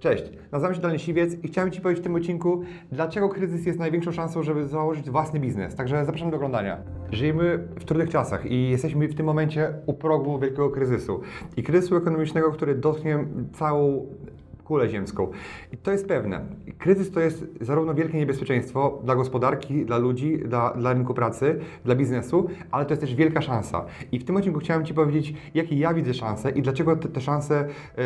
Cześć, nazywam się Daniel Siwiec i chciałem Ci powiedzieć w tym odcinku, dlaczego kryzys jest największą szansą, żeby założyć własny biznes. Także zapraszam do oglądania. Żyjemy w trudnych czasach i jesteśmy w tym momencie u progu wielkiego kryzysu. I kryzysu ekonomicznego, który dotknie całą kulę ziemską. I to jest pewne. Kryzys to jest zarówno wielkie niebezpieczeństwo dla gospodarki, dla ludzi, dla, dla rynku pracy, dla biznesu, ale to jest też wielka szansa. I w tym odcinku chciałem Ci powiedzieć, jakie ja widzę szanse i dlaczego te, te szanse yy,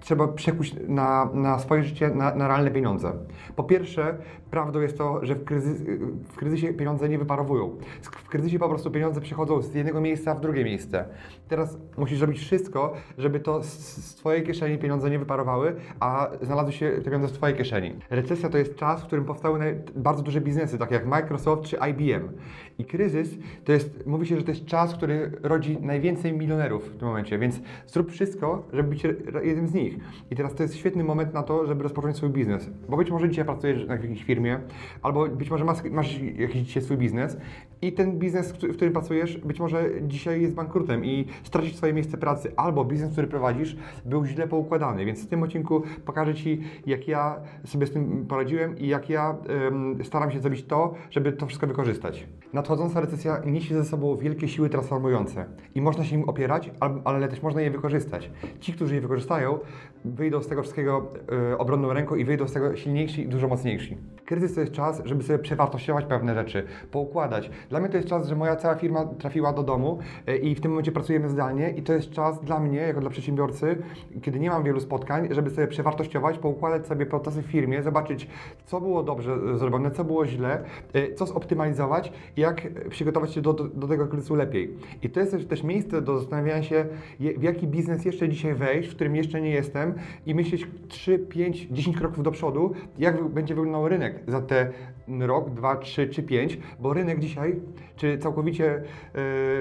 trzeba przekuć na, na swoje życie, na, na realne pieniądze. Po pierwsze, prawdą jest to, że w, kryzys, w kryzysie pieniądze nie wyparowują. W kryzysie po prostu pieniądze przechodzą z jednego miejsca w drugie miejsce. Teraz musisz zrobić wszystko, żeby to z, z Twojej kieszeni pieniądze nie wyparowały, a znalazły się te pieniądze w Twojej kieszeni. Recesja to jest czas, w którym powstały bardzo duże biznesy, takie jak Microsoft czy IBM. I kryzys to jest, mówi się, że to jest czas, który rodzi najwięcej milionerów w tym momencie, więc zrób wszystko, żeby być jednym z nich. I teraz to jest świetny moment na to, żeby rozpocząć swój biznes. Bo być może dzisiaj pracujesz w jakiejś firmie, albo być może masz, masz jakiś dzisiaj swój biznes i ten biznes, w którym pracujesz, być może dzisiaj jest bankrutem i stracisz swoje miejsce pracy, albo biznes, który prowadzisz, był źle poukładany. Więc w tym odcinku pokażę Ci, jak ja sobie z tym poradziłem i jak ja um, staram się zrobić to, żeby to wszystko wykorzystać. Nadchodząca recesja niesie ze sobą wielkie siły transformujące i można się im opierać, ale też można je wykorzystać. Ci, którzy je wykorzystają, wyjdą z tego wszystkiego e, obronną ręką i wyjdą z tego silniejsi i dużo mocniejsi. Kryzys to jest czas, żeby sobie przewartościować pewne rzeczy, poukładać. Dla mnie to jest czas, że moja cała firma trafiła do domu e, i w tym momencie pracujemy zdalnie i to jest czas dla mnie, jako dla przedsiębiorcy, kiedy nie mam wielu spotkań, żeby sobie przewartościować, poukładać sobie procesy w firmie, zobaczyć, co było dobrze zrobione, co było źle, e, co zoptymalizować jak przygotować się do, do, tego kryzysu lepiej. I to jest też, miejsce do zastanawiania się, w jaki biznes jeszcze dzisiaj wejść, w którym jeszcze nie jestem i myśleć 3, 5, 10 kroków do przodu, jak będzie wyglądał rynek za te rok, dwa, trzy czy pięć, bo rynek dzisiaj, czy całkowicie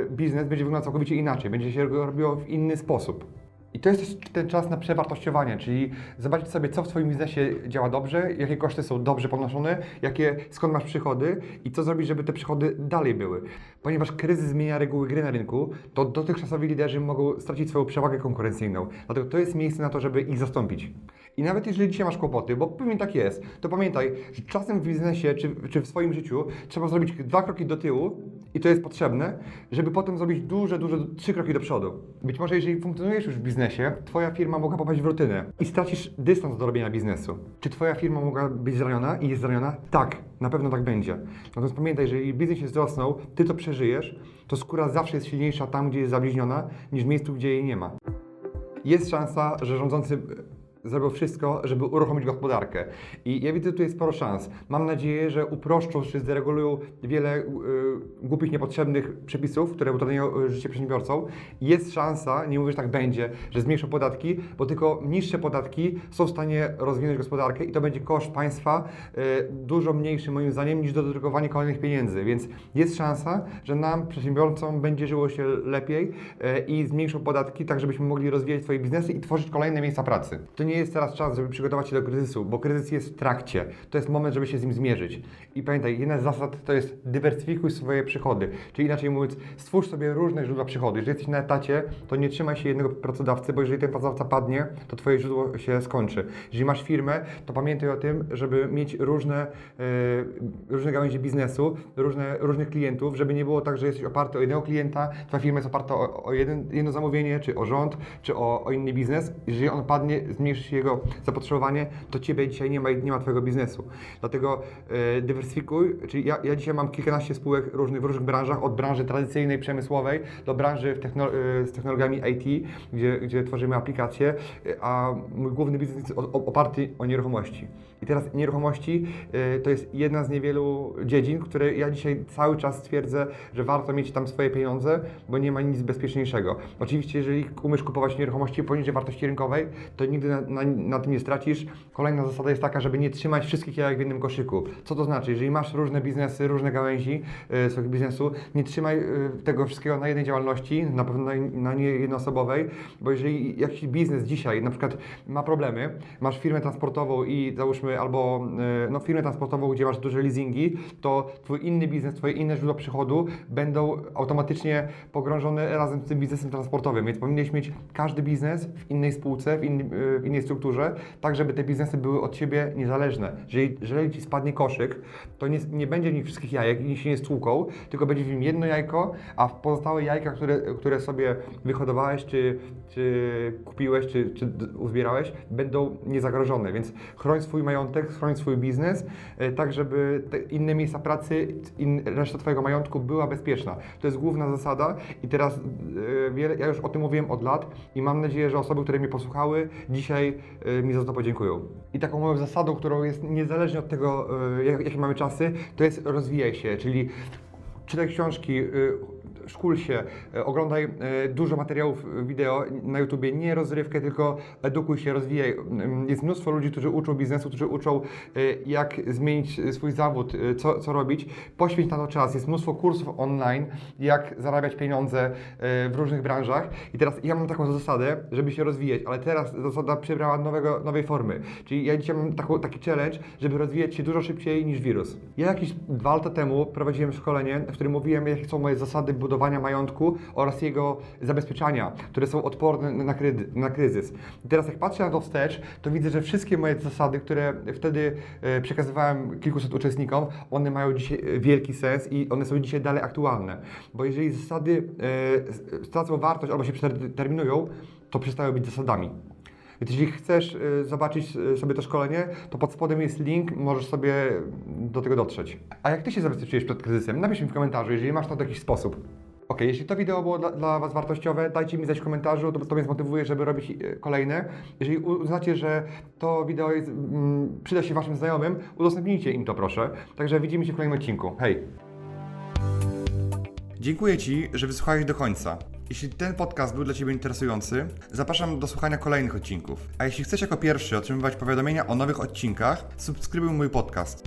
y, biznes będzie wyglądał całkowicie inaczej, będzie się robiło w inny sposób. I to jest też ten czas na przewartościowanie, czyli zobaczyć sobie, co w Twoim biznesie działa dobrze, jakie koszty są dobrze ponoszone, jakie, skąd masz przychody i co zrobić, żeby te przychody dalej były. Ponieważ kryzys zmienia reguły gry na rynku, to dotychczasowi liderzy mogą stracić swoją przewagę konkurencyjną. Dlatego to jest miejsce na to, żeby ich zastąpić. I nawet jeżeli dzisiaj masz kłopoty, bo pewnie tak jest, to pamiętaj, że czasem w biznesie czy, czy w swoim życiu trzeba zrobić dwa kroki do tyłu i to jest potrzebne, żeby potem zrobić duże, duże trzy kroki do przodu. Być może jeżeli funkcjonujesz już w biznesie, twoja firma mogła popaść w rutynę i stracisz dystans do robienia biznesu. Czy twoja firma mogła być zraniona i jest zraniona? Tak, na pewno tak będzie. Natomiast pamiętaj, że jeżeli biznes jest wzrosnął, ty to przeżyjesz, to skóra zawsze jest silniejsza tam, gdzie jest zabliźniona, niż w miejscu, gdzie jej nie ma. Jest szansa, że rządzący zrobił wszystko, żeby uruchomić gospodarkę. I ja widzę tutaj sporo szans. Mam nadzieję, że uproszczą czy zderegulują wiele y, głupich, niepotrzebnych przepisów, które utrudniają y, życie przedsiębiorcom. Jest szansa, nie mówię, że tak będzie, że zmniejszą podatki, bo tylko niższe podatki są w stanie rozwinąć gospodarkę i to będzie koszt państwa y, dużo mniejszy moim zdaniem niż dodrukowanie kolejnych pieniędzy. Więc jest szansa, że nam, przedsiębiorcom, będzie żyło się lepiej y, i zmniejszą podatki, tak żebyśmy mogli rozwijać swoje biznesy i tworzyć kolejne miejsca pracy. To nie jest teraz czas, żeby przygotować się do kryzysu, bo kryzys jest w trakcie. To jest moment, żeby się z nim zmierzyć. I pamiętaj, jedna z zasad to jest dywersyfikuj swoje przychody. Czyli inaczej mówiąc, stwórz sobie różne źródła przychodu. Jeżeli jesteś na etacie, to nie trzymaj się jednego pracodawcy, bo jeżeli ten pracodawca padnie, to twoje źródło się skończy. Jeżeli masz firmę, to pamiętaj o tym, żeby mieć różne, yy, różne gałęzie biznesu, różne, różnych klientów, żeby nie było tak, że jesteś oparty o jednego klienta, twoja firma jest oparta o, o jeden, jedno zamówienie, czy o rząd, czy o, o inny biznes. Jeżeli on padnie, zmniejszy jego zapotrzebowanie, to Ciebie dzisiaj nie ma nie ma Twojego biznesu. Dlatego e, dywersyfikuj, czyli ja, ja dzisiaj mam kilkanaście spółek różnych, w różnych branżach, od branży tradycyjnej, przemysłowej do branży e, z technologiami IT, gdzie, gdzie tworzymy aplikacje, a mój główny biznes jest oparty o nieruchomości. I teraz nieruchomości e, to jest jedna z niewielu dziedzin, które ja dzisiaj cały czas twierdzę, że warto mieć tam swoje pieniądze, bo nie ma nic bezpieczniejszego. Oczywiście, jeżeli umiesz kupować nieruchomości poniżej wartości rynkowej, to nigdy na, na, na tym nie stracisz. Kolejna zasada jest taka, żeby nie trzymać wszystkich jajek w jednym koszyku. Co to znaczy? Jeżeli masz różne biznesy, różne gałęzi y, swojego biznesu, nie trzymaj y, tego wszystkiego na jednej działalności, na pewno na, na nie jednoosobowej, bo jeżeli jakiś biznes dzisiaj na przykład ma problemy, masz firmę transportową i załóżmy albo y, no, firmę transportową, gdzie masz duże leasingi, to twój inny biznes, twoje inne źródła przychodu będą automatycznie pogrążone razem z tym biznesem transportowym, więc powinieneś mieć każdy biznes w innej spółce, w, innym, y, w innej strukturze, tak żeby te biznesy były od siebie niezależne. Jeżeli, jeżeli ci spadnie koszyk, to nie, nie będzie w nich wszystkich jajek i się nie stłuką, tylko będzie w nim jedno jajko, a w pozostałe jajka, które, które sobie wyhodowałeś, czy, czy kupiłeś, czy, czy uzbierałeś, będą niezagrożone, więc chroń swój majątek, chroń swój biznes, e, tak żeby inne miejsca pracy, in, reszta Twojego majątku była bezpieczna. To jest główna zasada i teraz e, ja już o tym mówiłem od lat i mam nadzieję, że osoby, które mnie posłuchały, dzisiaj e, mi za to podziękują. I taką moją zasadą, którą jest niezależnie od tego, jak, jakie mamy czasy, to jest rozwijaj się, czyli czytaj książki, szkól się, y, oglądaj y, dużo materiałów wideo na YouTubie, nie rozrywkę, tylko edukuj się, rozwijaj. Ym, Jest mnóstwo ludzi, którzy uczą biznesu, którzy uczą jak zmienić swój zawód, co, co robić. Poświęć na to czas. Jest mnóstwo kursów online, jak zarabiać pieniądze w różnych branżach. I teraz ja mam taką zasadę, żeby się rozwijać, ale teraz zasada przybrała nowego, nowej formy. Czyli ja dzisiaj mam taką, taki challenge, żeby rozwijać się dużo szybciej niż wirus. Ja jakieś dwa lata temu prowadziłem szkolenie, w którym mówiłem, jakie są moje zasady budowania majątku oraz jego zabezpieczania, które są odporne na, krydy, na kryzys. Teraz jak patrzę na to wstecz, to widzę, że wszystkie moje zasady, które wtedy e, przekazywałem kilkuset uczestnikom, one mają dzisiaj e, wielki sens i one są dzisiaj dalej aktualne. Bo jeżeli zasady e, stracą wartość albo się przeterminują, to przestają być zasadami. Więc jeśli chcesz zobaczyć sobie to szkolenie, to pod spodem jest link, możesz sobie do tego dotrzeć. A jak Ty się zabezpieczyłeś przed kryzysem? Napisz mi w komentarzu, jeżeli masz na to jakiś sposób. Ok, jeśli to wideo było dla, dla Was wartościowe, dajcie mi znać w komentarzu, to, to mnie zmotywuje, żeby robić y, kolejne. Jeżeli uznacie, że to wideo jest, mm, przyda się Waszym znajomym, udostępnijcie im to proszę. Także widzimy się w kolejnym odcinku. Hej! Dziękuję Ci, że wysłuchałeś do końca. Jeśli ten podcast był dla Ciebie interesujący, zapraszam do słuchania kolejnych odcinków. A jeśli chcesz jako pierwszy otrzymywać powiadomienia o nowych odcinkach, subskrybuj mój podcast.